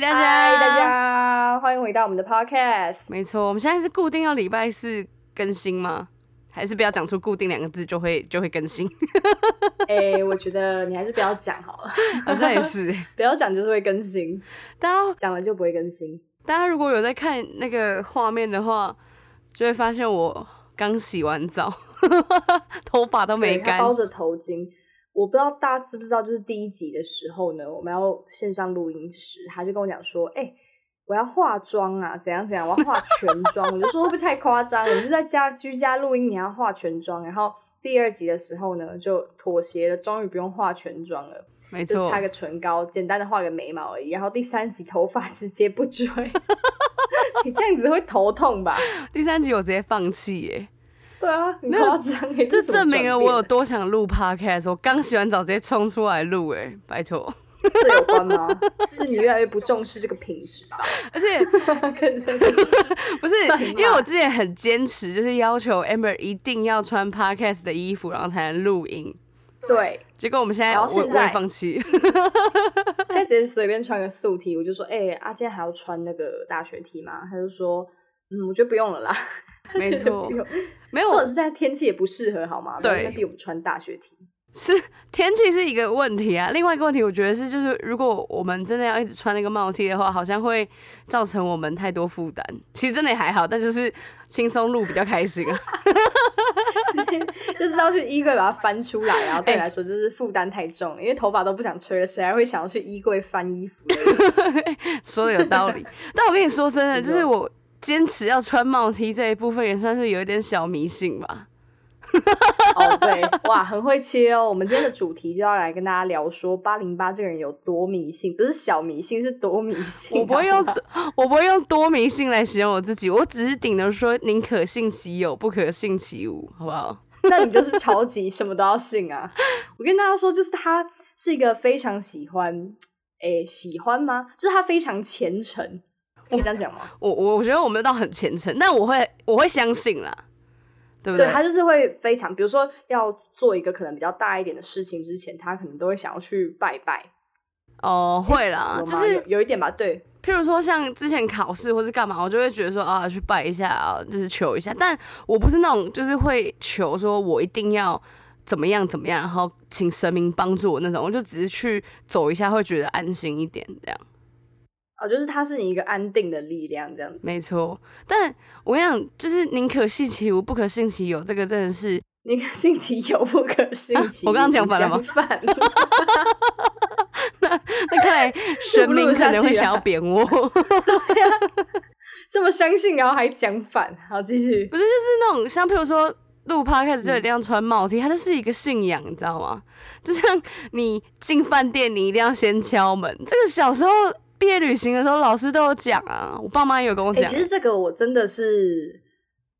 嗨，大家，嗨，大，家，欢迎回到我们的 podcast。没错，我们现在是固定要礼拜四更新吗？还是不要讲出固定两个字就会就会更新？哎、我觉得你还是不要讲好了，好像也是。不要讲就是会更新，大家讲了就不会更新。大家如果有在看那个画面的话，就会发现我刚洗完澡，头发都没干。包着头巾。我不知道大家知不知道，就是第一集的时候呢，我们要线上录音时，他就跟我讲说：“哎、我要化妆啊，怎样怎样，我要化全妆。”我就说会不会太夸张？我们就在家居家录音，你要化全妆。然后第二集的时候呢，就妥协了，终于不用化全妆了。没错就是擦，个唇膏，简单的画个眉毛而已。然后第三集头发直接不追，你这样子会头痛吧？第三集我直接放弃耶，对啊，很没有夸张哎，这证明了我有多想录 podcast。我刚洗完澡直接冲出来录，哎，拜托。这有关吗？是你越来越不重视这个品质吧？而且 不是，因为我之前很坚持，就是要求 Amber 一定要穿 podcast 的衣服，然后才能录音。对，结果我们现在我现在放弃，现在直接随便穿个素 T，我就说，哎、啊，今天还要穿那个大学 T 吗？他就说，嗯，我觉得不用了啦。没错没有或者是在天气也不适合，好吗？对没有人逼我们穿大学 T。是天气是一个问题啊。另外一个问题，我觉得是就是如果我们真的要一直穿那个帽 T 的话，好像会造成我们太多负担。其实真的也还好，但就是轻松录比较开心啊。就是要去衣柜把它翻出来，然后对你哎来说就是负担太重了，因为头发都不想吹了，谁还会想要去衣柜翻衣服呢？说的有道理，但我跟你说真的，就是我坚持要穿帽 T 这一部分，也算是有一点小迷信吧。哦，对，哇，很会切哦。我们今天的主题就要来跟大家聊说八零八这个人有多迷信，不是小迷信，是多迷信。我不会用我不会用多迷信来形容我自己，我只是顶着说宁可信其有，不可信其无，好不好？那你就是超级什么都要信啊！我跟大家说，就是他是一个非常喜欢，诶，喜欢吗？就是他非常虔诚，可以这样讲吗？我我我觉得我没有到很虔诚，但我会我会相信啦，对不对他就是会非常，比如说要做一个可能比较大一点的事情之前，他可能都会想要去拜拜，哦，会啦，就是有有一点吧，对，譬如说像之前考试或是干嘛，我就会觉得说啊去拜一下啊，就是求一下，但我不是那种就是会求说我一定要怎么样怎么样，然后请神明帮助我那种，我就只是去走一下，会觉得安心一点这样。哦，就是他是你一个安定的力量，这样子。没错，但我跟你讲，就是宁可信其无，不可信其有，这个真的是 宁可信其有，不可信其无、我刚刚讲反了吗讲反 那看来神明可能会想要扁我，不这么相信，然后还讲反，好继续。不是就是那种像譬如说录 podcast 就一定要穿帽 T，它就是一个信仰，你知道吗？就像你进饭店，你一定要先敲门，这个小时候毕业旅行的时候老师都有讲啊，我爸妈也有跟我哎、讲、其实这个我真的是，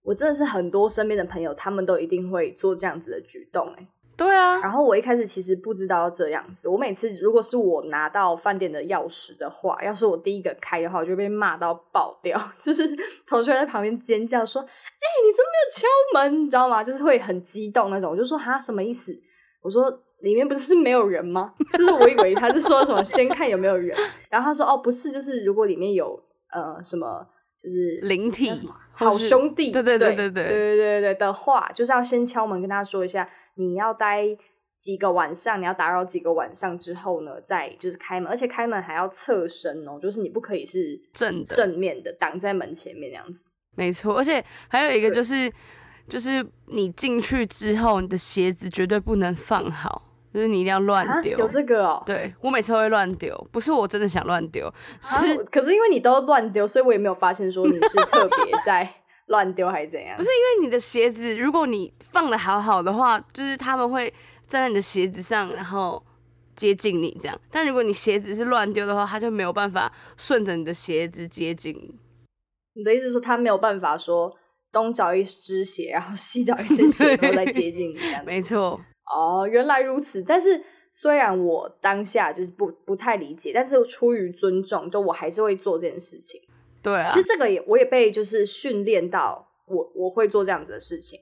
我真的是很多身边的朋友，他们都一定会做这样子的举动、哎，对啊，然后我一开始其实不知道要这样子，我每次如果是我拿到饭店的钥匙的话，要是我第一个开的话，我就被骂到爆掉，就是同学在旁边尖叫说：“哎、你怎么没有敲门？”你知道吗？就是会很激动那种，我就说：“哈，什么意思？”我说。里面不是没有人吗？就是我以为他是说什么先看有没有人，然后他说哦不是，就是如果里面有呃什么就是灵体什么好兄弟，对对对对对对对对对的话，就是要先敲门跟他说一下，你要待几个晚上，你要打扰几个晚上之后呢，再就是开门，而且开门还要侧身哦，就是你不可以是正正面的挡在门前面那样子。没错，而且还有一个就是，就是你进去之后，你的鞋子绝对不能放好，就是你一定要乱啊，丢。有这个哦。对我每次都会乱丢，不是我真的想乱丢，啊是可是因为你都乱丢，所以我也没有发现说你是特别 在乱丢还是怎样。不是因为你的鞋子，如果你放的好好的话，就是他们会站在你的鞋子上，然后接近你这样。但如果你鞋子是乱丢的话，他就没有办法顺着你的鞋子接近你。你的意思是说他没有办法说东找一只鞋，然后西找一只鞋，然后再接近你。没错，哦，原来如此。但是虽然我当下就是不不太理解，但是出于尊重，就我还是会做这件事情。对啊其，实这个也我也被就是训练到我我会做这样子的事情，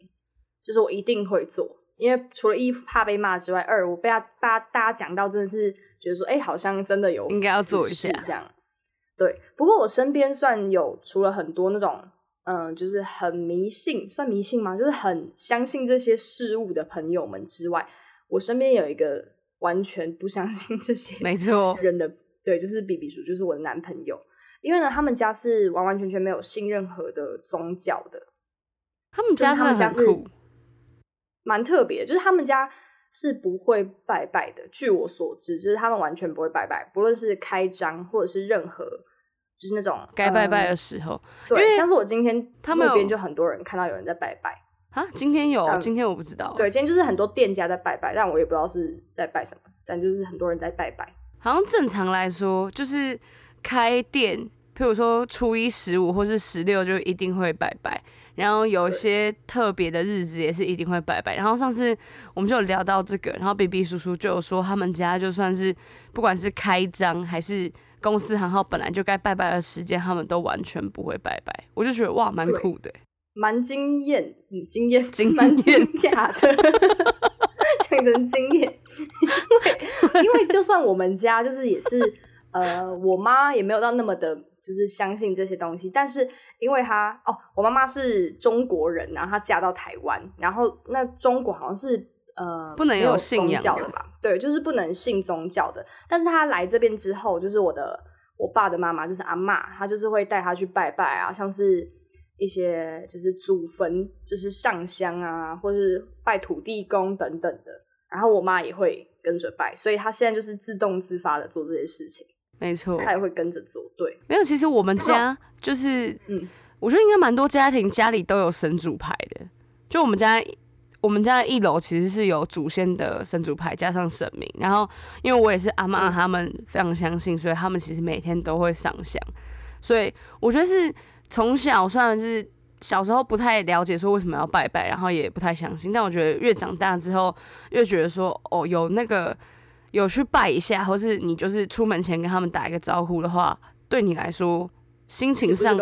就是我一定会做。因为除了一怕被骂之外，二我被他大大家讲到真的是觉得说，哎、好像真的有应该要做一下此事这样。对，不过我身边算有除了很多那种，嗯，就是很迷信，算迷信吗？就是很相信这些事物的朋友们之外，我身边有一个完全不相信这些没错人的，对，就是比比叔，就是我的男朋友。因为呢，他们家是完完全全没有信任何的宗教的，他们家他们家是，蛮特别，就是他们家是不会拜拜的。据我所知，就是他们完全不会拜拜，不论是开张或者是任何，就是那种该拜拜的呃时候对，像是我今天他们有路边就很多人看到有人在拜拜。啊，今天有，嗯今天我不知道，对，今天就是很多店家在拜拜，但我也不知道是在拜什么，但就是很多人在拜拜。好像正常来说，就是开店，譬如说初一十五或是十六就一定会拜拜，然后有一些特别的日子也是一定会拜拜。然后上次我们就有聊到这个，然后 B B 叔叔就有说，他们家就算是不管是开张还是公司行号本来就该拜拜的时间，他们都完全不会拜拜。我就觉得哇，蛮酷的。蛮惊艳，嗯，惊艳，惊蛮惊讶的，讲成惊艳，因为因为就算我们家就是也是呃，我妈也没有到那么的，就是相信这些东西，但是因为她哦，我妈妈是中国人，然后她嫁到台湾，然后那中国好像是呃不能有信仰的教的吧？对，就是不能信宗教的，但是他来这边之后，就是我的我爸的妈妈就是阿嬷，她就是会带他去拜拜啊，像是。一些就是祖坟，就是上香啊，或是拜土地公等等的。然后我妈也会跟着拜，所以她现在就是自动自发的做这些事情，没错，她也会跟着做。对，没有，其实我们家 就是，嗯我觉得应该蛮多家庭家里都有神主牌的。就我们家，我们家的一楼其实是有祖先的神主牌加上神明，然后因为我也是阿妈嗯他们非常相信，所以他们其实每天都会上香。所以我觉得是从小虽然是小时候不太了解说为什么要拜拜，然后也不太相信，但我觉得越长大之后越觉得说哦，有那个有去拜一下，或是你就是出门前跟他们打一个招呼的话，对你来说心情上。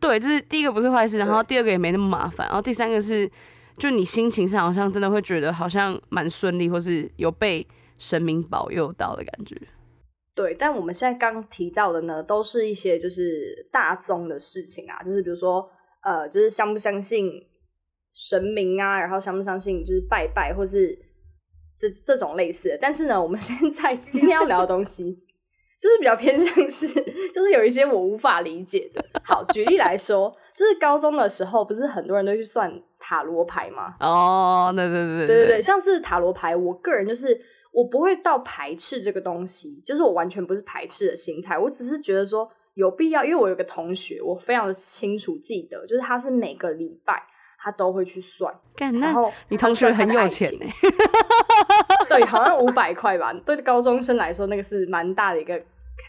对，就是第一个不是坏事，然后第二个也没那么麻烦，然后第三个是就你心情上好像真的会觉得好像蛮顺利，或是有被神明保佑到的感觉。对，但我们现在刚提到的呢，都是一些就是大宗的事情啊，就是比如说呃，就是相不相信神明啊，然后相不相信就是拜拜，或是这这种类似的。但是呢，我们现在今天要聊的东西，就是比较偏向是，就是有一些我无法理解的。好，举例来说，就是高中的时候，不是很多人都去算塔罗牌吗？哦，对对对对对对，像是塔罗牌，我个人就是我不会到排斥这个东西，就是我完全不是排斥的心态，我只是觉得说有必要，因为我有个同学，我非常的清楚记得，就是他是每个礼拜他都会去算，干那然后你同学很有钱欸呢、对，好像五百块吧，对高中生来说那个是蛮大的一个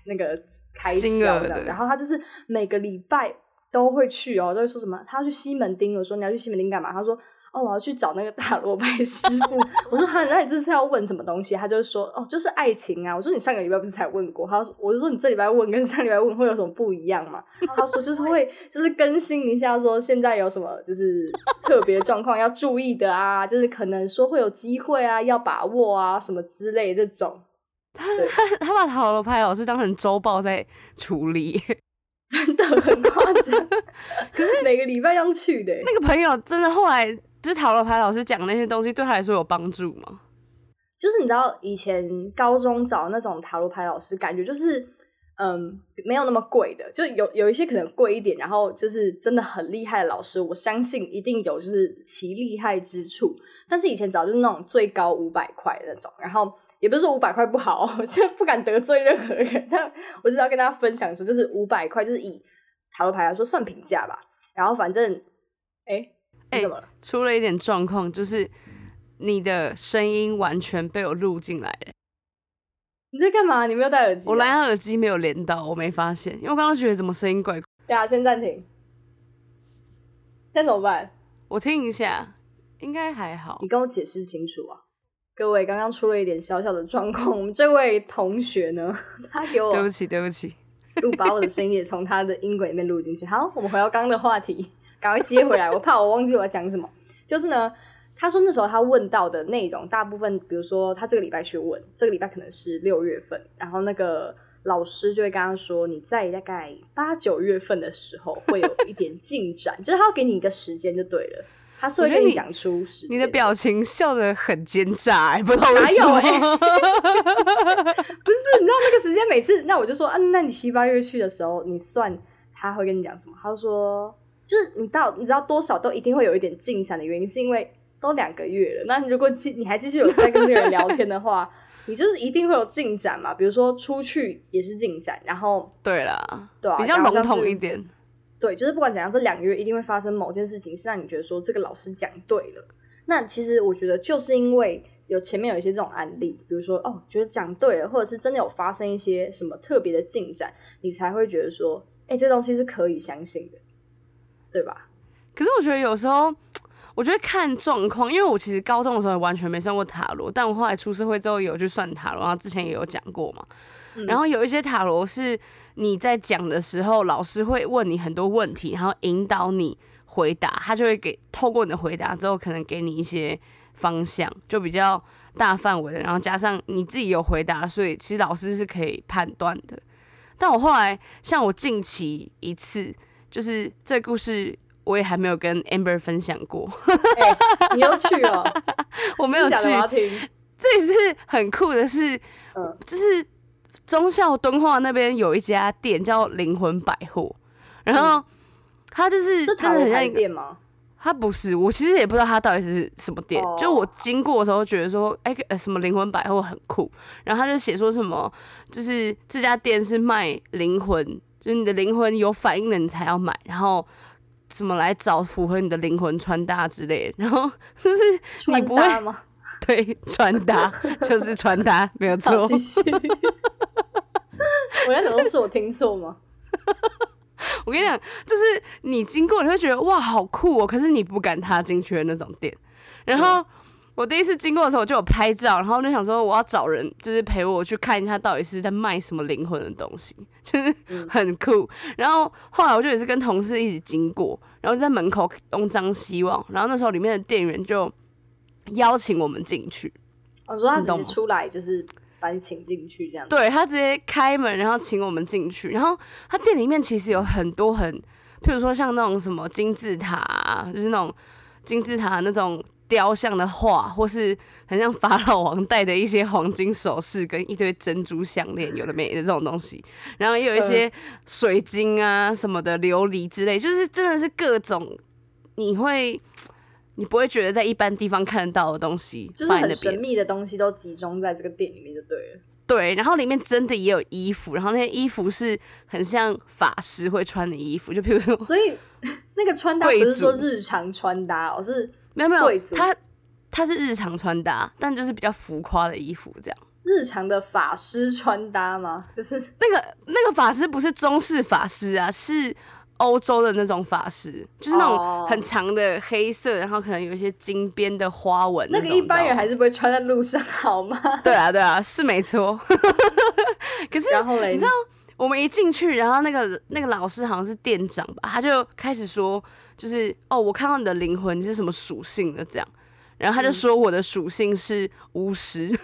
那个开销这样，然后他就是每个礼拜都会去哦，都会说什么他要去西门町，我说你要去西门町干嘛？他说哦我要去找那个塔罗牌师傅，我说哈，那你这次要问什么东西？他就说哦就是爱情啊，我说你上个礼拜不是才问过？他说我就说你这礼拜问跟上礼拜问会有什么不一样嘛？他说就是会就是更新一下，说现在有什么就是特别状况要注意的啊，就是可能说会有机会啊，要把握啊什么之类这种。他，他他把塔罗牌老师当成周报在处理。真的很夸张。可是每个礼拜要去的欸、那个朋友真的后来就是塔罗牌老师讲那些东西，对他来说有帮助吗？就是你知道以前高中找那种塔罗牌老师，感觉就是嗯没有那么贵的，就有有一些可能贵一点，然后就是真的很厉害的老师，我相信一定有就是其厉害之处。但是以前找就是那种最高五百块那种，然后也不是说五百块不好，我就不敢得罪任何人，但我只要跟大家分享说，就是五百块就是以塔罗牌来说算平价吧。然后反正哎，哎？出了一点状况，就是你的声音完全被我录进来了。你在干嘛？你没有戴耳机啊？我蓝牙耳机没有连到，我没发现，因为我刚刚觉得怎么声音怪怪。对啊，先暂停。现在怎么办？我听一下，应该还好你。跟我解释清楚啊！各位，刚刚出了一点小小的状况，我们这位同学呢，他给我对不起，对不起。录，把我的声音也从他的音轨里面录进去。好，我们回到刚刚的话题，赶快接回来。我怕我忘记我要讲什么。就是呢，他说那时候他问到的内容，大部分比如说他这个礼拜去问，这个礼拜可能是六月份，然后那个老师就会跟他说，你在大概八九月份的时候会有一点进展，就是他要给你一个时间就对了。他是会跟你讲出时。你的表情笑得很奸诈、欸，不知道为什么。欸 不是，你知道那个时间每次，那我就说，啊，那你七八月去的时候，你算他会跟你讲什么？他就说，就是你到你知道多少都一定会有一点进展的原因，是因为都两个月了。那如果继你还继续有在跟这个人聊天的话，你就是一定会有进展嘛。比如说出去也是进展，然后对啦，对啊比较笼统一点。对，就是不管怎样，这两个月一定会发生某件事情，是让你觉得说这个老师讲对了。那其实我觉得就是因为有前面有一些这种案例，比如说哦，觉得讲对了，或者是真的有发生一些什么特别的进展，你才会觉得说，哎、这东西是可以相信的，对吧？可是我觉得有时候，我觉得看状况，因为我其实高中的时候完全没算过塔罗，但我后来出社会之后有去算塔罗，然后之前也有讲过嘛。然后有一些塔罗是你在讲的时候，老师会问你很多问题，然后引导你回答，他就会给透过你的回答之后，可能给你一些方向，就比较大范围的，然后加上你自己有回答，所以其实老师是可以判断的。但我后来，像我近期一次，就是这个故事我也还没有跟 Amber 分享过，哎、你要去哦，我没有去。这一次很酷的是，嗯。就是忠孝敦化那边有一家店叫灵魂百货，然后它就是真的很像一个，店吗？它不是，我其实也不知道它到底是什么店，哦。就我经过的时候觉得说，哎、呃，什么灵魂百货很酷，然后他就写说什么，就是这家店是卖灵魂，就是你的灵魂有反应了你才要买，然后。怎么来找符合你的灵魂穿搭之类的，然后 就是你穿不会搭吗？对穿搭 就是穿搭，没有错好，。继续。我在想说，是我听错吗？我跟你讲，就是你经过你会觉得哇好酷哦，可是你不敢踏进去的那种店。然后我第一次经过的时候，我就有拍照，然后就想说我要找人，就是陪我去看一下到底是在卖什么灵魂的东西，就是很酷。然后后来我就也是跟同事一起经过，然后就在门口东张西望，然后那时候里面的店员就邀请我们进去。我说他只你懂吗是出来就是把你请进去这样。对他直接开门，然后请我们进去。然后他店里面其实有很多很，譬如说像那种什么金字塔、啊，就是那种金字塔那种雕像的画，或是很像法老王戴的一些黄金首饰跟一堆珍珠项链，有的没的这种东西。然后也有一些水晶啊什么的琉璃之类，就是真的是各种你会。你不会觉得在一般地方看得到的东西就是很神秘的东西都集中在这个店里面就对了。对，然后里面真的也有衣服，然后那些衣服是很像法师会穿的衣服，就比如说所以 那个穿搭不是说日常穿搭哦，是没有没有，贵族它它是日常穿搭，但就是比较浮夸的衣服这样。日常的法师穿搭吗？就是那个那个法师不是中式法师啊，是欧洲的那种法师，就是那哦种很长的黑色，然后可能有一些金边的花纹种那个一般人还是不会穿在路上好吗？对啊对啊是没错，可是然后嘞，你知道我们一进去，然后那个那个老师好像是店长吧，他就开始说，就是哦，我看到你的灵魂是什么属性的这样，然后他就说我的属性是巫师，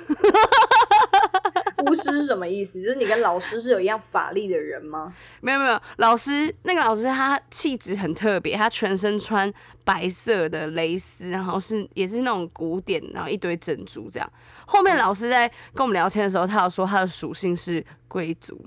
巫师是什么意思？就是你跟老师是有一样法力的人吗？没有没有，老师那个老师他气质很特别，他全身穿白色的蕾丝，然后是也是那种古典，然后一堆珍珠这样。后面老师在跟我们聊天的时候，他有说他的属性是贵族，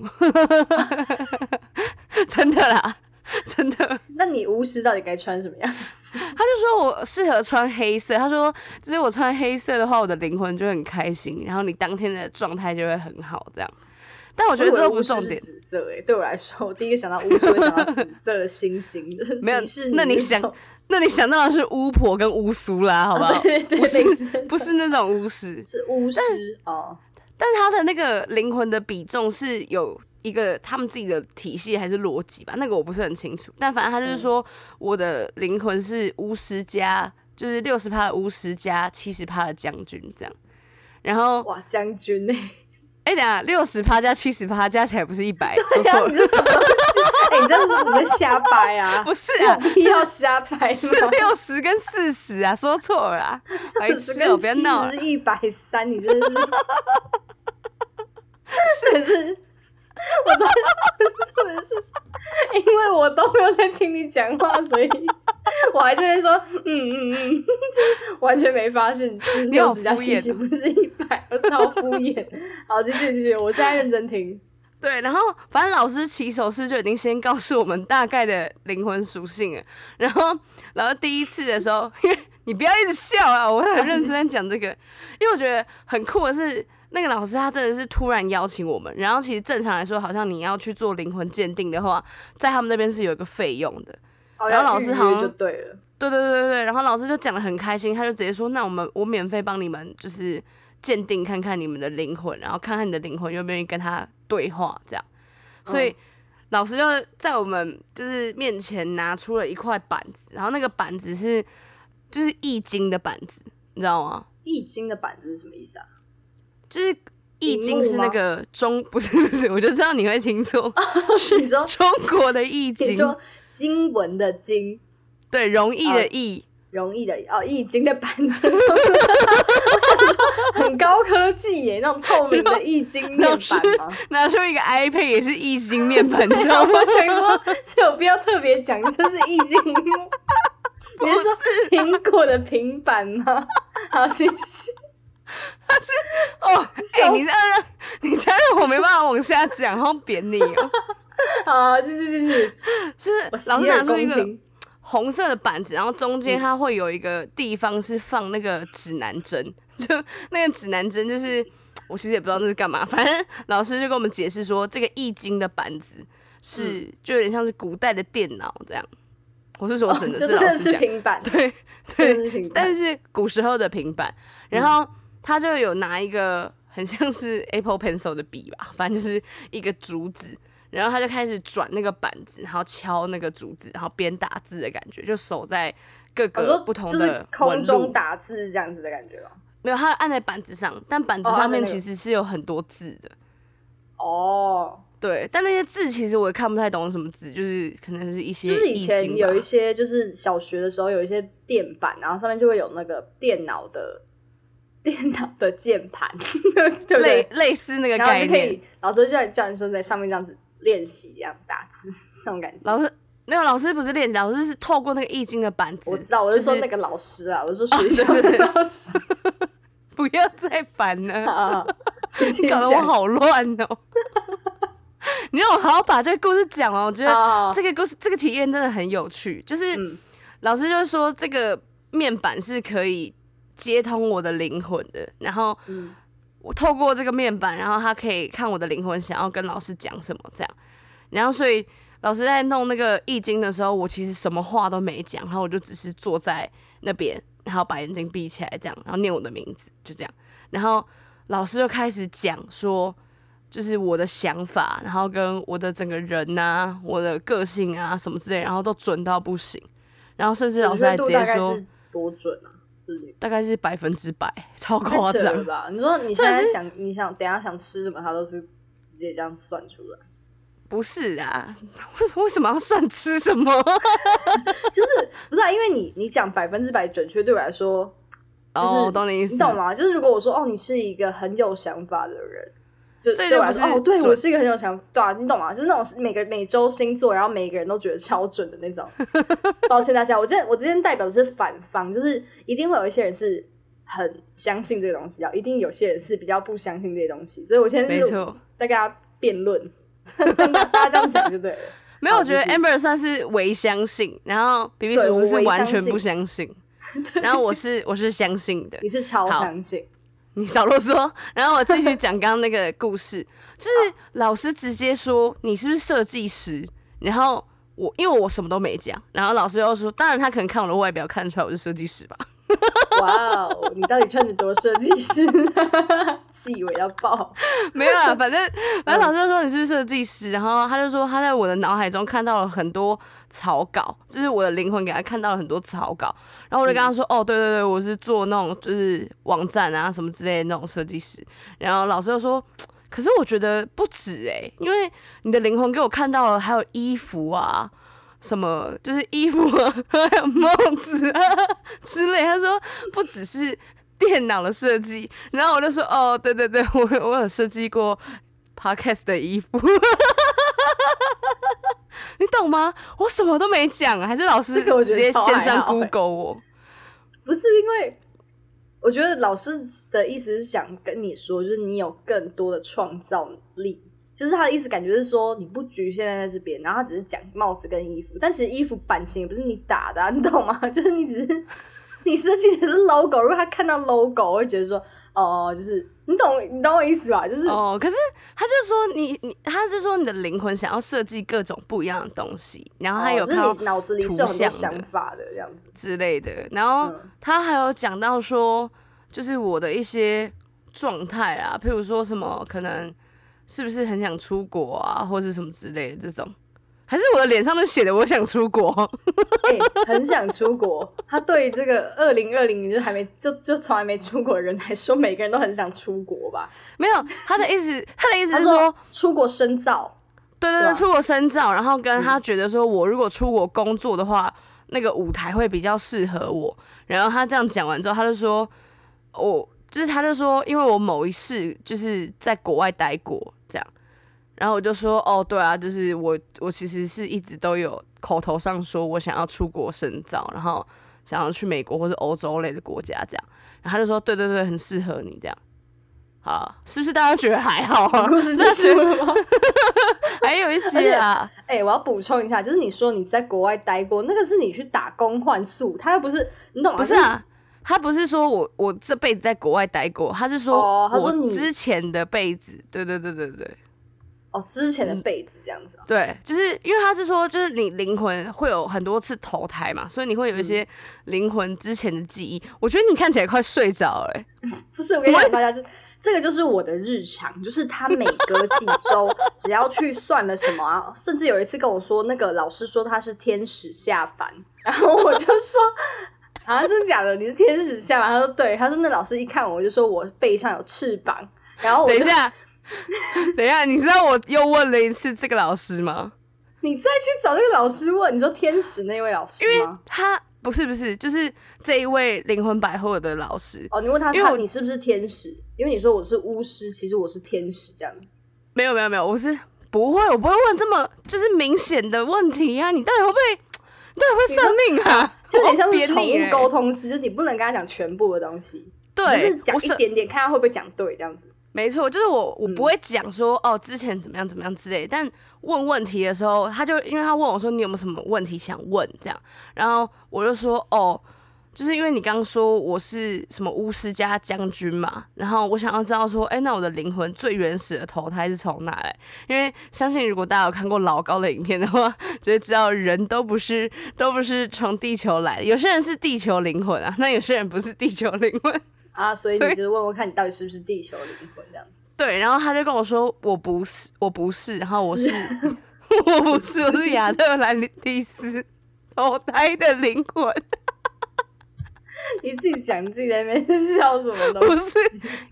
真的啦，真的。那你巫师到底该穿什么样？他就说我适合穿黑色，他说就是我穿黑色的话，我的灵魂就会很开心，然后你当天的状态就会很好这样。但我觉得这都不是重点，紫色哎、对我来说，我第一个想到巫师会想到紫色的星星，就 是没有那你想那你想到的是巫婆跟巫苏啦，好不好？对对对，不是不是那种巫师，是巫师哦，但他的那个灵魂的比重是有一个他们自己的体系还是逻辑吧？那个我不是很清楚。但反正他就是说，我的灵魂是巫师加，就是六十趴的巫师加七十趴的将军这样。然后，哇，将军哎、哎、等下六十趴加七十趴加起来不是一百，说错了，你这什么东西？哎、你这你在瞎掰啊？不是啊，有必要瞎掰是吗？六十跟四十啊，说错了啊，白十痴哦、不要闹是一百三，你真的是，真的是 我都不是重点是，因为我都没有在听你讲话，所以我还这边说嗯嗯嗯，就是完全没发现，六十加七十不是一百，我超敷衍。好，继续继续，我现在认真听。对，然后反正老师起手式就已经先告诉我们大概的灵魂属性了。然后，然后第一次的时候，因为你不要一直笑啊，我会很认真在讲这个，因为我觉得很酷的是，那个老师他真的是突然邀请我们。然后其实正常来说，好像你要去做灵魂鉴定的话，在他们那边是有一个费用的。哦，然后老师好像就对了。对对对对对，然后老师就讲的很开心，他就直接说：“那我们我免费帮你们就是鉴定看看你们的灵魂，然后看看你的灵魂愿不愿意跟他对话，这样。”所以、嗯老师就在我们就是面前拿出了一块板子，然后那个板子是就是易经的板子，你知道吗？易经的板子是什么意思啊？就是易荧经是那个中不是不是，我就知道你会听错，你说中国的易你经，说经文的经，对，容易的哦易。容易的哦，易经的板子，很高科技耶，那种透明的易经 面板吗？拿出一个 iPad 也是易经面板，你知道吗？我想说，是有必要特别讲这是易经？你是说苹果的平板吗？好，继续。哦，哎、笑你这样让，你这样让我没办法往下讲，好扁你哦。好，继续继续。就是老师拿出一个。红色的板子，然后中嗯间它会有一个地方是放那个指南针，就那个指南针就是我其实也不知道那是干嘛，反正老师就跟我们解释说，这个易经的板子是、嗯就有点像是古代的电脑这样。我是说哦真的，就是真的是。平板，对真的是平板。但是古时候的平板，然后他就有拿一个很像是 Apple Pencil 的笔吧，反正就是一个竹子，然后他就开始转那个板子，然后敲那个竹子，然后边打字的感觉，就手在各个不同就是的空。中打字这样子的感觉吗？没有，他按在板子上，但板子上面其实是有很多字的。哦，对，但那些字其实我也看不太懂什么字，就是可能是一些就是以前有一些，就是小学的时候有一些电板，然后上面就会有那个电脑的电脑的键盘，对不类对？类似那个然后概念。就可以，老师就叫叫你说在上面这样子练习，这样打字那种感觉。老师没有，老师不是练，老师是透过那个易经的板子。我知道，我是说那个老师啊，我是说学校的对对对老师 不要再烦了，啊，你搞得我好乱哦。你让我好好把这个故事讲完，我觉得这个故事这个体验真的很有趣。就是、嗯老师就是说，这个面板是可以接通我的灵魂的，然后嗯我透过这个面板，然后他可以看我的灵魂想要跟老师讲什么这样。然后所以老师在弄那个易经的时候，我其实什么话都没讲，然后我就只是坐在那边，然后把眼睛闭起来这样，然后念我的名字，就这样。然后老师就开始讲说，就是我的想法，然后跟我的整个人呐、我的个性啊什么之类，然后都准到不行。然后甚至老师还直接说多准啊？就是大概是百分之百，超夸张。吧？你说你现在想，你想等下想吃什么，他都是直接这样算出来。不是啊，为 为什么要算吃什么？就是不是、啊、因为你你讲百分之百准确，对我来说，就是、哦，我懂你意思，你懂吗？就是如果我说哦，你是一个很有想法的人，就这就不是对我来说哦，对我是一个很有想，对啊，你懂吗？就是那种每个每周星座，然后每个人都觉得超准的那种。抱歉大家，我今天我今天代表的是反方，就是一定会有一些人是很相信这个东西，然后一定有些人是比较不相信这些东西，所以我现在是。在跟他辩论，真的大家这样讲就对了。没有，我觉得 Amber 算是唯相信，然后 B B 对叔叔是完全不相信相信，然后我是我是相信的你。是超相信，你少啰嗦，然后我继续讲刚刚那个故事，就是老师直接说你是不是设计师，然后我因为我什么都没讲，然后老师又说，当然他可能看我的外表看得出来我是设计师吧，哇哦，你到底穿的多设计师？自以为要爆，没有 啦，反正反正老师就说你是设计师，然后他就说他在我的脑海中看到了很多草稿，就是我的灵魂给他看到了很多草稿，然后我就跟他说，哦，对对对，我是做那种就是网站啊什么之类的那种设计师，然后老师就说。可是我觉得不止诶、因为你的灵魂给我看到了，还有衣服啊，什么就是衣服啊，还有帽子啊之类。他说不只是电脑的设计，然后我就说哦，对对对，我我有设计过 podcast 的衣服，你懂吗？我什么都没讲，还是老师直接线上 Google 我。不是因为，我觉得老师的意思是想跟你说，就是你有更多的创造力。就是他的意思，感觉是说你不局限在这边，然后他只是讲帽子跟衣服，但其实衣服版型也不是你打的、啊，你懂吗？就是你只是你设计的是 logo，如果他看到 logo，我会觉得说，哦，就是你懂你懂我意思吧？就是、哦，可是他就说你你，他就说你的灵魂想要设计各种不一样的东西，然后他有哦就是你脑子里是有想法的这样子。之类的，然后嗯他还有讲到说，就是我的一些状态啊，譬如说什么可能是不是很想出国啊，或是什么之类的这种，还是我的脸上都写的我想出国，哎、很想出国。他对这个二零二零就还没就就从来没出国的人来说，每个人都很想出国吧？没有他的意思，他的意思是说，出国深造，对对对，出国深造，然后跟嗯他觉得说我如果出国工作的话，那个舞台会比较适合我。然后他这样讲完之后，他就说，我就是他就说，因为我某一世就是在国外待过然后我就说，哦，对啊，就是我我其实是一直都有口头上说我想要出国深造，然后想要去美国或者欧洲类的国家这样，然后他就说，对对对，很适合你这样。好，是不是大家觉得还好啊？故事结束了吗？还有一些啊，哎、我要补充一下，就是你说你在国外待过，那个是你去打工换宿，他又不是你懂吗？不是啊，他不是说我我这辈子在国外待过，他是说我哦他说你之前的辈子，对对对对对哦，之前的被子这样子、哦。对，就是因为他是说，就是你灵魂会有很多次投胎嘛，所以你会有一些灵魂之前的记忆。我觉得你看起来快睡着了、欸，不是，我跟你讲，大家这这个就是我的日常，就是他每隔几周只要去算了什么啊，甚至有一次跟我说，那个老师说他是天使下凡，然后我就说。啊，真的假的？你是天使下凡？他说对，他说那老师一看我就说我背上有翅膀，然后我就等一下，等一下，你知道我又问了一次这个老师吗？你再去找那个老师问，你说天使那位老师吗？他不是不是，就是这一位灵魂百货的老师，哦，你问他因为我他你是不是天使？因为你说我是巫师，其实我是天使这样。没有没有没有，我是不会，我不会问这么就是明显的问题呀、你到底会不会？你到底会不会算命啊？就有点像是宠物沟通师，就是你不能跟他讲全部的东西，对，就是讲我是一点点，看他会不会讲对这样子。没错，就是我我嗯不会讲说、哦之前怎么样怎么样之类的，但问问题的时候，他就因为他问我说你有没有什么问题想问这样，然后我就说哦，就是因为你刚刚说我是什么巫师加将军嘛，然后我想要知道说，哎、那我的灵魂最原始的投胎是从哪来？因为相信如果大家有看过老高的影片的话，就会知道人都不是都不是从地球来的，有些人是地球灵魂啊，那有些人不是地球灵魂。啊，所以你就是问问看你到底是不是地球灵魂这样。对，然后他就跟我说我不是，我不是，然后我是 我不是，我是亚特兰蒂斯投胎的灵魂，你自己讲，你自己在那边 笑什么东不？是，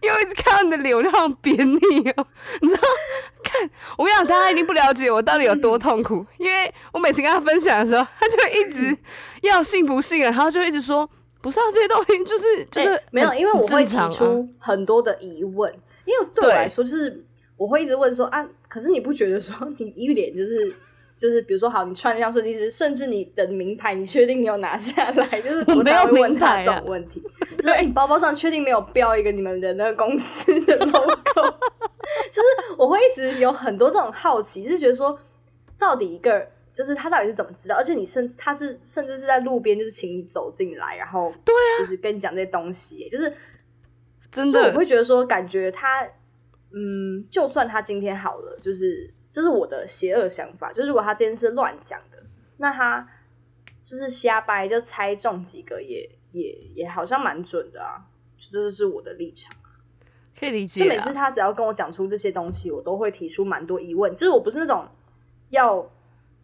因为我一直看到你的脸，我就好扁你哦，你知道？看，我跟你讲，大家一定不了解我到底有多痛苦，因为我每次跟他分享的时候，他就会一直要信不信啊，然后就一直说不是啊，这些东西就是就是、欸没有，因为我会提出很多的疑问，因为对我来说，就是我会一直问说啊，可是你不觉得说你一脸就是就是，比如说好，你穿的像设计师，甚至你的名牌，你确定你有拿下来？就是我没有才会问他这种问题，就是欸你包包上确定没有标一个你们的那个公司的 logo？就是我会一直有很多这种好奇，就是觉得说，到底一个就是他到底是怎么知道？而且你甚至他是甚至是在路边就是请你走进来，然后对啊，就是跟你讲这些东西，就是真的我会觉得说，感觉他，嗯，就算他今天好了，就是这是我的邪恶想法，就是如果他今天是乱讲的，那他就是瞎掰，就猜中几个也也也好像蛮准的啊，就这就是我的立场。可以理解啊。就每次他只要跟我讲出这些东西，我都会提出蛮多疑问，就是我不是那种要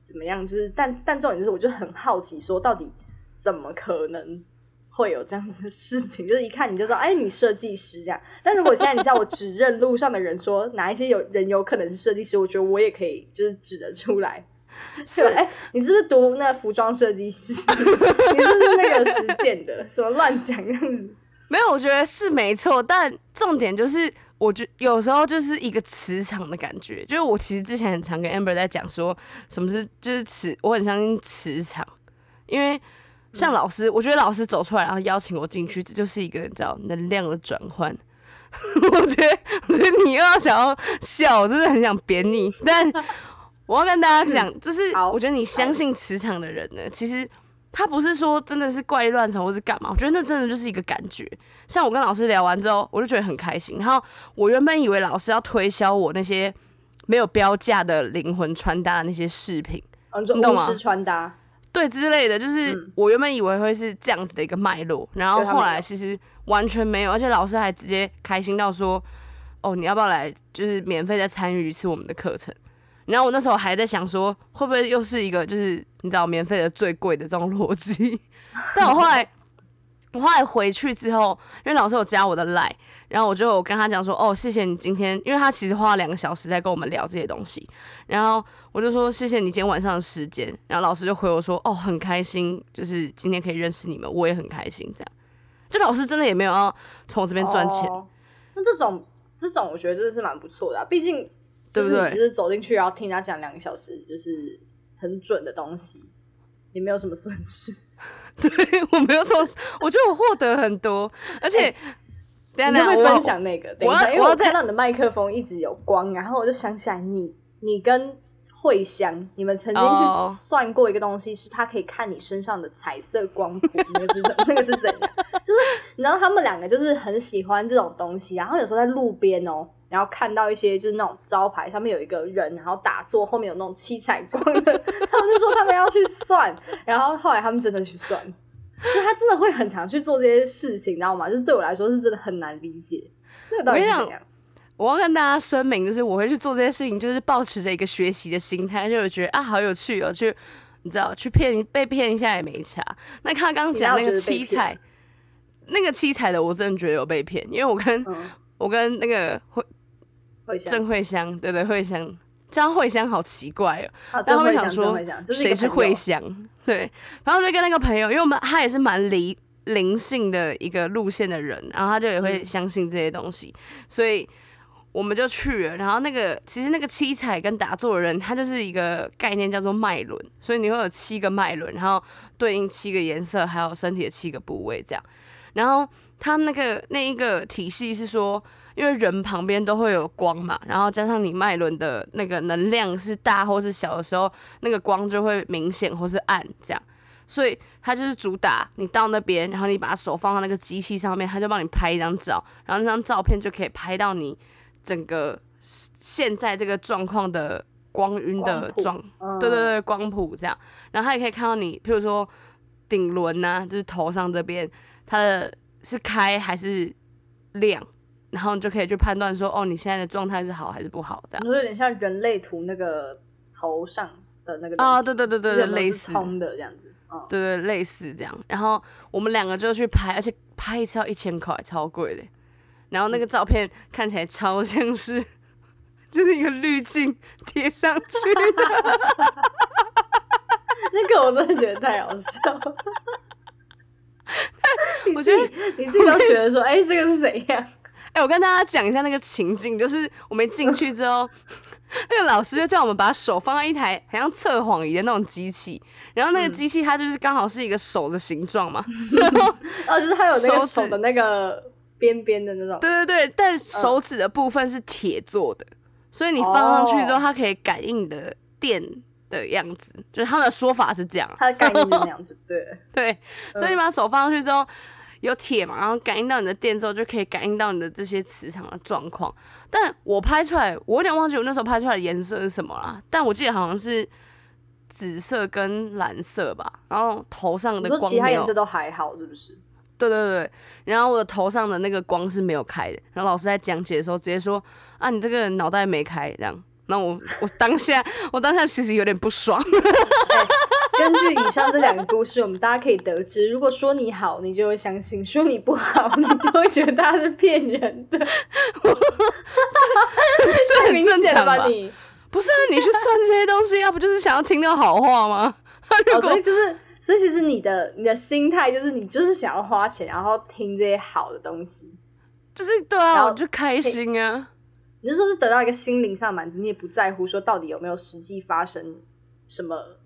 怎么样，就是但但重点就是，我就很好奇，说到底怎么可能会有这样子的事情？就是一看你就知道，哎，你设计师这样。但如果现在你叫我指认路上的人说哪一些有人有可能是设计师，我觉得我也可以就是指得出来。是哎，你是不是读那服装设计师？你是不是那个实践的？什么乱讲样子？没有，我觉得是没错，但重点就是，我觉有时候就是一个磁场的感觉。就是我其实之前很常跟 Amber 在讲说，什么是就是磁，我很相信磁场，因为像老师，我觉得老师走出来，然后邀请我进去，这就是一个你知道能量的转换。我觉得，我觉得你又要想要笑，我真的很想扁你，但我要跟大家讲，就是我觉得你相信磁场的人呢，其实他不是说真的是怪力乱神或是干嘛，我觉得那真的就是一个感觉。像我跟老师聊完之后，我就觉得很开心。然后我原本以为老师要推销我那些没有标价的灵魂穿搭的那些饰品，哦，你懂吗穿搭，对之类的，就是嗯我原本以为会是这样子的一个脉络，然后后来其实完全没有，而且老师还直接开心到说：“哦，你要不要来，就是免费再参与一次我们的课程？”然后我那时候还在想说，会不会又是一个就是你知道免费的最贵的这种逻辑？但我后来我后来回去之后，因为老师有加我的 line，然后我就有跟他讲说：“哦，谢谢你今天，因为他其实花了两个小时在跟我们聊这些东西。”然后我就说谢谢你今天晚上的时间，然后老师就回我说哦很开心，就是今天可以认识你们，我也很开心。这样，就老师真的也没有要从我这边赚钱，那这种这种，我觉得真的是蛮不错的、毕竟对不对就是你就是走进去，然后听人家讲两个小时，就是很准的东西，也没有什么损失。对我没有说，我觉得我获得很多，而且、等一下等下你会分享那个？等一下，因为我看到你的麦克风一直有光，然后我就想起来你，你跟慧香，你们曾经哦去算过一个东西，是它可以看你身上的彩色光谱，那个是什么？那个是怎样？就是你知道他们两个就是很喜欢这种东西，然后有时候在路边哦。然后看到一些就是那种招牌上面有一个人，然后打坐，后面有那种七彩光的，他们就说他们要去算，然后后来他们真的去算，就他真的会很常去做这些事情，你知道吗？就是对我来说是真的很难理解，那个到底是怎样？我要跟大家声明，就是我会去做这些事情，就是保持着一个学习的心态，就是觉得啊好有趣哦，去你知道去骗被骗一下也没差。那他刚刚讲那个七彩，那个七彩的我真的觉得有被骗，因为我跟、嗯，我跟那个会想郑慧香，对对慧香，这样慧香好奇怪哦。啊，但真会想，后面想说谁是慧香？对，然后就跟那个朋友，因为我们他也是蛮灵灵性的一个路线的人，然后他就也会嗯相信这些东西，所以我们就去了。然后那个其实那个七彩跟打坐的人，他就是一个概念叫做脉轮，所以你会有七个脉轮，然后对应七个颜色，还有身体的七个部位这样。然后他们那个那一个体系是说，因为人旁边都会有光嘛，然后加上你脉轮的那个能量是大或是小的时候，那个光就会明显或是暗这样。所以它就是主打你到那边，然后你把手放到那个机器上面，它就帮你拍一张照，然后那张照片就可以拍到你整个现在这个状况的光晕的状嗯对对对，光谱这样，然后它也可以看到你，譬如说顶轮呐，就是头上这边，它的是开还是亮，然后你就可以去判断说，哦，你现在的状态是好还是不好这样你。说有点像人类图那个头上的那个啊，西对对对对对，类似，通的这样子。嗯，对对，类似这样。然后我们两个就去拍，而且拍一次要一千块，超贵的。然后那个照片看起来超像是，就是一个滤镜贴上去的。那个我真的觉得太好笑了。我觉得你自己都觉得说，哎、这个是怎样？哎、我跟大家讲一下那个情境，就是我们进去之后，那个老师就叫我们把手放在一台很像测谎仪的那种机器，然后那个机器它就是刚好是一个手的形状嘛，然后哦，就是它有那个手的那个边边的那种。对对对，但手指的部分是铁做的，所以你放上去之后，哦它可以感应的电的样子，就是他们的说法是这样啊。它的概念是那样子，对，对，所以你把手放上去之后，有铁嘛，然后感应到你的电之后，就可以感应到你的这些磁场的状况。但我拍出来，我有点忘记我那时候拍出来的颜色是什么啦，但我记得好像是紫色跟蓝色吧。然后头上的光其他颜色都还好，是不是？对对对，然后我的头上的那个光是没有开的，然后老师在讲解的时候直接说啊，你这个脑袋没开这样。那我我当下我当下其实有点不爽，根据以上这两个故事，我们大家可以得知，如果说你好，你就会相信；说你不好，你就会觉得他是骗人的。这很太明显了正常吧吧？？你不是啊，你去算这些东西，要不就是想要听到好话吗？哦，所以就是所以其实你的你的心态就是你就是想要花钱，然后听这些好的东西，就是对啊，我就开心啊。你是说是得到一个心灵上满足，你也不在乎说到底有没有实际发生什么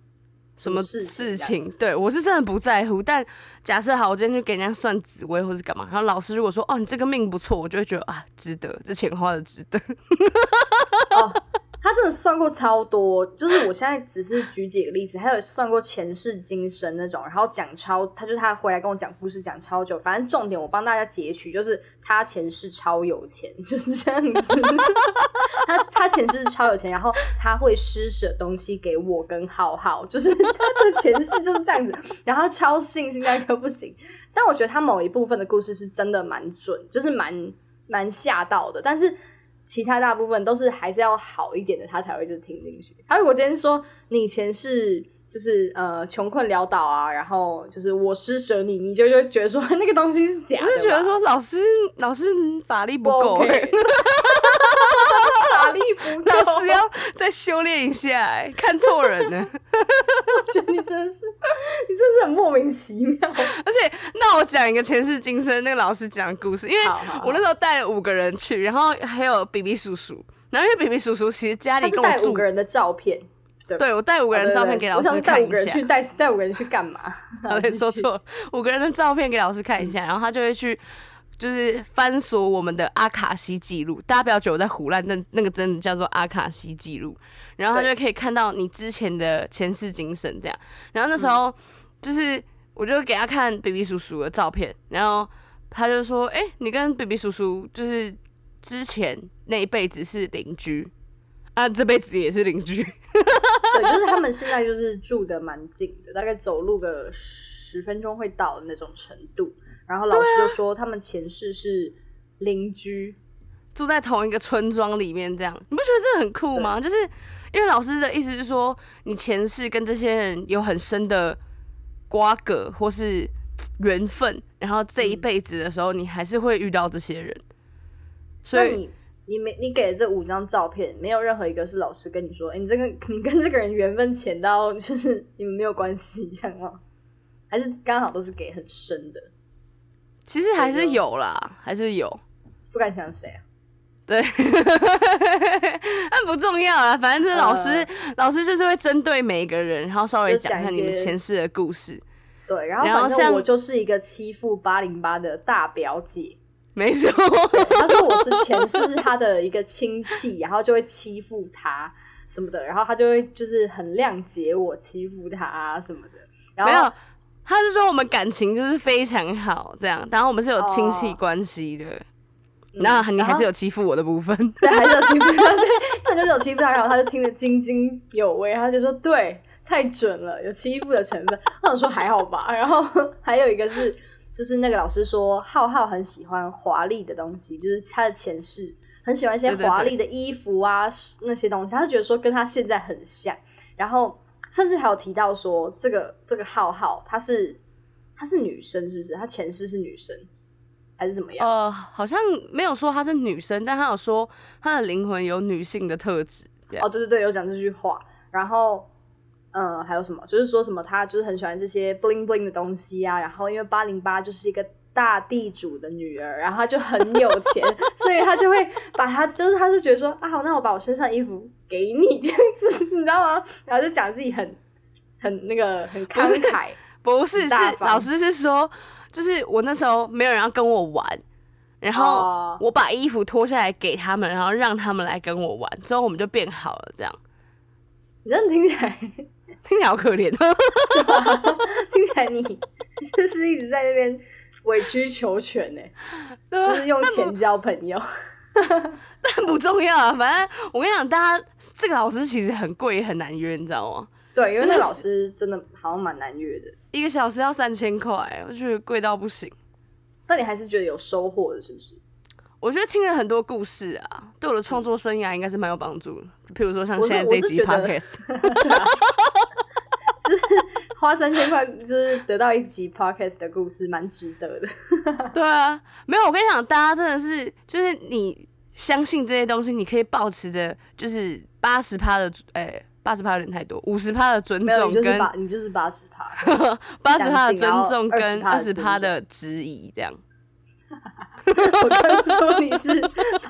什么事事情？对我是真的不在乎。但假设好，我今天去给人家算紫薇或是干嘛，然后老师如果说哦你这个命不错，我就会觉得啊值得，这钱花的值得。哦，他真的算过超多，就是我现在只是举几个例子，他有算过前世今生那种，然后讲超，他就是他回来跟我讲故事讲超久，反正重点我帮大家截取，就是他前世超有钱，就是这样子。他他前世超有钱，然后他会施舍东西给我跟浩浩，就是他的前世就是这样子，然后超信心到一个不行。但我觉得他某一部分的故事是真的蛮准，就是蛮蛮吓到的，但是。其他大部分都是还是要好一点的，他才会就是听进去。他如果今天说你以前是就是呃穷困潦倒啊，然后就是我施舍你，你就就觉得说那个东西是假我就觉得说老师老师法力不够、法力不够，老师要再修炼一下、欸，看错人了。我觉得你真的是你真的是很莫名其妙。而且，那我讲一个前世今生那个老师讲的故事，因为我那时候带了五个人去，然后还有比比叔叔，然后因为比比叔叔其实家里跟我住带五个，人的照片，对对我带五个人照片给老师对对我想说带看一下五个人去。带带五个人去干嘛？好对，说错了，五个人的照片给老师看一下，然后他就会去就是翻锁我们的阿卡西记录。大家不要觉得我在胡乱，那那个真的叫做阿卡西记录。然后他就可以看到你之前的前世今生这样。然后那时候就是我就给他看 baby 叔叔的照片，然后他就说：“哎、你跟 baby 叔叔就是之前那一辈子是邻居啊，这辈子也是邻居。”对，就是他们现在就是住的蛮近的，大概走路个十分钟会到的那种程度。然后老师就说他们前世是邻居，住在同一个村庄里面，这样你不觉得这很酷吗？就是因为老师的意思是说，你前世跟这些人有很深的瓜葛或是缘分，然后这一嗯辈子的时候，你还是会遇到这些人。所以你你没你给的这五张照片，没有任何一个是老师跟你说，哎、你这个 你跟这个人缘分浅到就是你们没有关系，这样吗？还是刚好都是给很深的？其实还是有啦，还是有。不敢讲谁啊？对，但不重要啦，反正就是老师，老师就是会针对每一个人，然后稍微就讲一下你们前世的故事。对，然后然后像反正我就是一个欺负八零八的大表姐。没错，对他说我是前世是他的一个亲戚，然后就会欺负他什么的，然后他就会就是很谅解我欺负他啊什么的。然后他是说我们感情就是非常好，这样，然后我们是有亲戚关系的。嗯然后你还是有有欺负我的部分，对，还是有欺负他，对，这就是有欺负他，然后他就听得津津有味，他就说对，太准了，有欺负的成分。我想说还好吧，然后还有一个是，就是那个老师说浩浩很喜欢华丽的东西，就是他的前世很喜欢一些华丽的衣服啊那些东西，他就觉得说跟他现在很像，然后甚至还有提到说这个这个浩浩她是她是女生是不是？她前世是女生还是怎么样？呃，好像没有说她是女生，但她有说她的灵魂有女性的特质，这样。哦，对对对，有讲这句话。然后，呃，还有什么？就是说什么她就是很喜欢这些 bling bling 的东西啊。然后因为八零八就是一个大地主的女儿，然后她就很有钱，所以她就会把她就是她就觉得说啊，好，那我把我身上的衣服给你这样子，你知道吗？然后就讲自己很很那个很慷慨。不是，是老师是说，就是我那时候没有人要跟我玩，然后哦我把衣服脱下来给他们，然后让他们来跟我玩，之后我们就变好了，这样 你真的听起来听起来好可怜。听起来你就是一直在那边委曲求全 呢、就是用钱交朋友。但不重要啊，反正我跟你讲，大家这个老师其实很贵，也很难约，你知道吗？对，因为那个老师真的好像蛮难约的。一个小时要三千块，我觉得贵到不行。那你还是觉得有收获的，是不是？我觉得听了很多故事啊，对我的创作生涯应该是蛮有帮助的。譬如说像现在这一集 podcast，花三千块就是得到一集 podcast 的故事，蛮值得的。对啊，没有，我跟你讲，大家真的是，就是你相信这些东西，你可以保持着就是八十趴的，诶、八十趴有点太多，五十趴的尊重跟你就是八，你就是八十趴。八十趴的尊重跟二20%十趴的质疑，这样。我刚刚说你是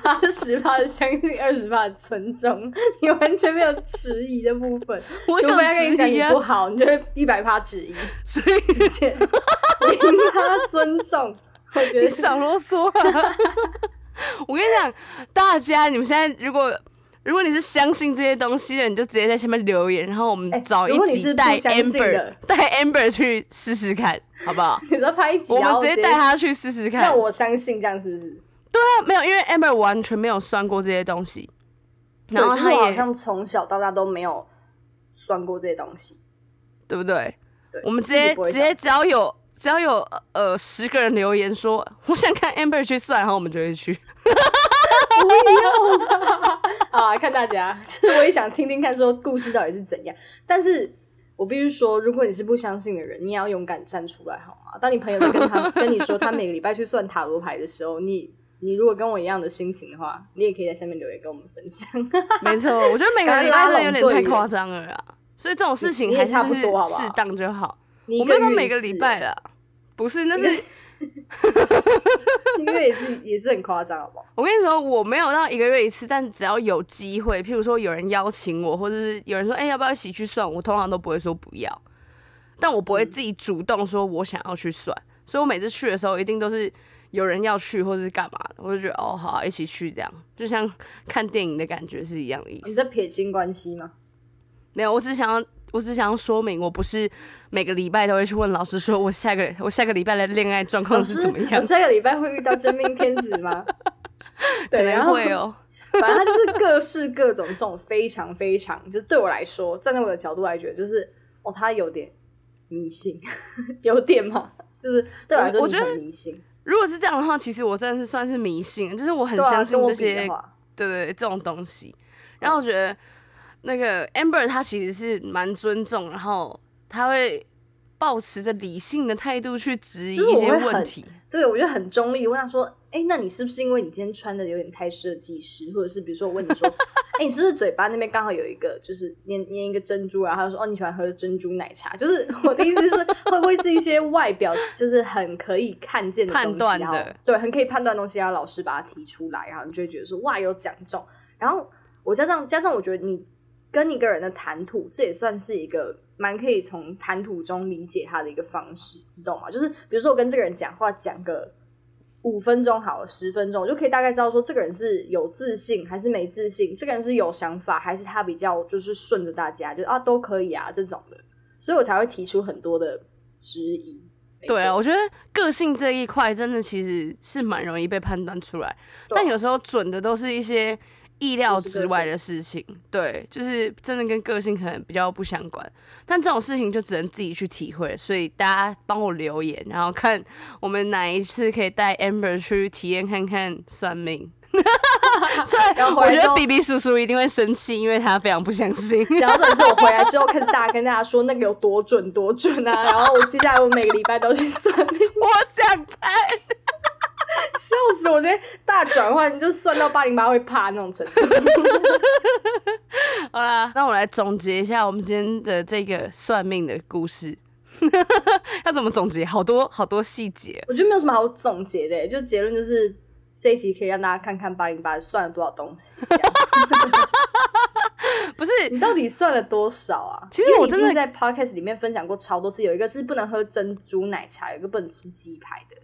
八十趴的相信，二十趴的尊重，你完全没有质疑的部分。我除非他跟你讲你不好，你就会一百趴质疑，所以直接零趴尊重。我觉得 少啰嗦啊！我跟你讲，大家你们现在如果如果你是相信这些东西的，你就直接在下面留言，然后我们哎找一集带 Amber 的带 Amber 去试试看，好不好？你说拍一集，我们直接带他去试试看。让我相信，这样是不是？对啊没有，因为 Amber 完全没有算过这些东西，然后他也我好像从小到大都没有算过这些东西。对不对？对我们直接直接只要有只要有呃十个人留言说我想看 Amber 去算，然后我们就会去。啊，看大家，其 实我也想听听看，说故事到底是怎样。但是我必须说，如果你是不相信的人，你也要勇敢站出来，好吗？当你朋友在跟他跟你说他每个礼拜去算塔罗牌的时候，你你如果跟我一样的心情的话，你也可以在下面留言跟我们分享。没错，我觉得每个礼拜都有点太夸张了啦，所以这种事情还是适当就好。你我没有说一个月一每个礼拜啦，不是，那是一个月也是也是很夸张，好不好？我跟你说，我没有到一个月一次，但只要有机会，譬如说有人邀请我，或者是有人说，哎、要不要一起去算？我通常都不会说不要，但我不会自己主动说我想要去算，所以我每次去的时候，一定都是有人要去或者是干嘛的，我就觉得哦，好啊、一起去，这样就像看电影的感觉是一样的意思。你在撇清关系吗？没有，我只想要，我只想要说明，我不是每个礼拜都会去问老师说，我下个 我下个礼拜的恋爱状况，是怎么样我？下个礼拜会遇到真命天子吗？对，可能然后会哦。反正他就是各式各种这种非常非常，就是对我来说，站在我的角度来觉得，就是哦，他有点迷信，有点嘛，就是对我来说，你我我觉得很迷信，如果是这样的话，其实我真的是算是迷信，就是我很相信这些对，这种东西。然后我觉得那个 Amber 他其实是蛮尊重，然后他会保持着理性的态度去质疑就是一些问题。对我觉得很中立。问他说：“哎、那你是不是因为你今天穿的有点太设计师，或者是比如说我问你说，哎、你是不是嘴巴那边刚好有一个就是粘粘一个珍珠然后？”他就说：“哦，你喜欢喝珍珠奶茶。”就是 我的意思是，会不会是一些外表就是很可以看见的东西判断的对，很可以判断东西，然后老师把它提出来，然后你就会觉得说哇有讲中。然后我加上加上，我觉得你跟一个人的谈吐，这也算是一个蛮可以从谈吐中理解他的一个方式，你懂吗？就是比如说我跟这个人讲话讲个五分钟好了，十分钟，我就可以大概知道说这个人是有自信还是没自信，这个人是有想法还是他比较就是顺着大家，就啊都可以啊这种的，所以我才会提出很多的质疑。对啊，我觉得个性这一块真的其实是蛮容易被判断出来，但有时候准的都是一些意料之外的事情。对，就是真的跟个性可能比较不相关，但这种事情就只能自己去体会。所以大家帮我留言，然后看我们哪一次可以带 Amber 去体验看看算命。所以我觉得 B B 叔叔一定会生气，因为他非常不相信。然后这是我回来之后开始大跟大家说那个有多准多准啊，然后我接下来我每个礼拜都去算命，我想看。笑死我！直接大转换，就算到八零八会怕那种程度。好啦，那我来总结一下我们今天的这个算命的故事。要怎么总结？好多好多细节。我觉得没有什么好总结的，就结论就是这一集可以让大家看看八零八算了多少东西。不是，你到底算了多少啊？其实我真的在 podcast 里面分享过超多次，有一个是不能喝珍珠奶茶，有一个不能吃鸡排的。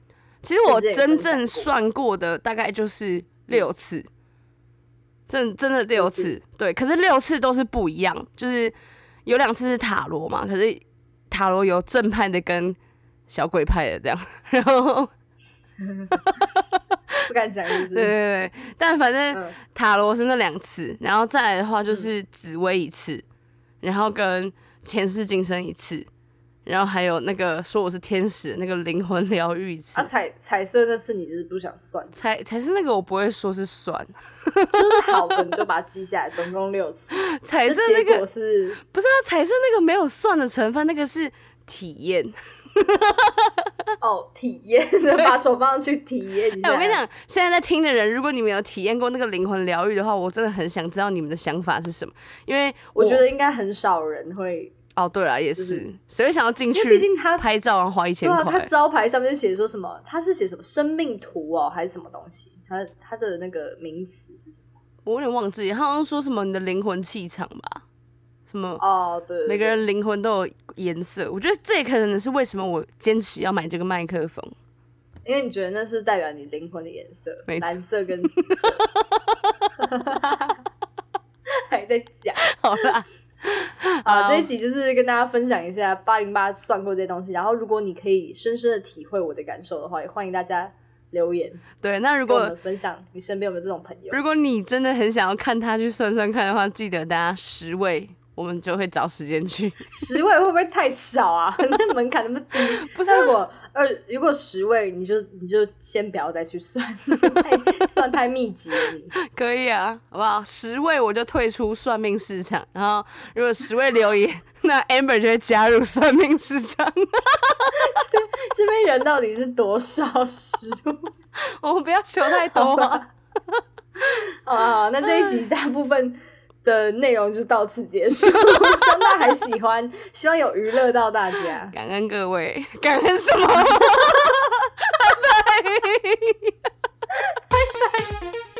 其实我真正算过的大概就是六次，真真的六次。对，可是六次都是不一样，就是有两次是塔罗嘛，可是塔罗有正派的跟小鬼派的这样，然后 不敢讲，就对是？对对，但反正嗯。塔罗是那两次，然后再来的话就是紫薇一次，然后跟前世今生一次，然后还有那个说我是天使那个灵魂疗愈一次啊，，彩彩色那次你就是不想算，才才是那个我不会说是算，就是好的你就把它记下来，总共六次。彩色那个果是不是啊，彩色那个没有算的成分，那个是体验。哦，体验，把手放上去体验一下。哎、我跟你讲，现在在听的人，如果你们有体验过那个灵魂疗愈的话，我真的很想知道你们的想法是什么，因为我觉得应该很少人会，哦，对了，也就是是，谁会想要进去毕竟他拍照然后花一千块啊，他？招牌上面就写说什么？他是写什么生命图哦，还是什么东西？他他的那个名词是什么？我有点忘记，他好像说什么你的灵魂气场吧，什么哦，对对每个人灵魂都有颜色，我觉得这也可能是为什么我坚持要买这个麦克风。因为你觉得那是代表你灵魂的颜色，没蓝色跟紫色 还在讲。好啦，啊，这一集就是跟大家分享一下八零八算过这些东西，然后如果你可以深深的体会我的感受的话，也欢迎大家留言对，那如果们分享你身边有没有这种朋友。如果你真的很想要看他去算算看的话，记得大家十位，我们就会找时间去。十位会不会太少啊？那门槛那么低。不是，如果二如果十位，你就你就先不要再去算，太算太密集了。可以啊，好不好？十位我就退出算命市场，然后如果十位留言，那 Amber 就会加入算命市场。这边人到底是多少十位？我们不要求太多啊。好啊，好，那这一集大部分的内容就到此结束，希望大家喜欢，希望有娱乐到大家，感恩各位，感恩什么？拜 拜拜拜。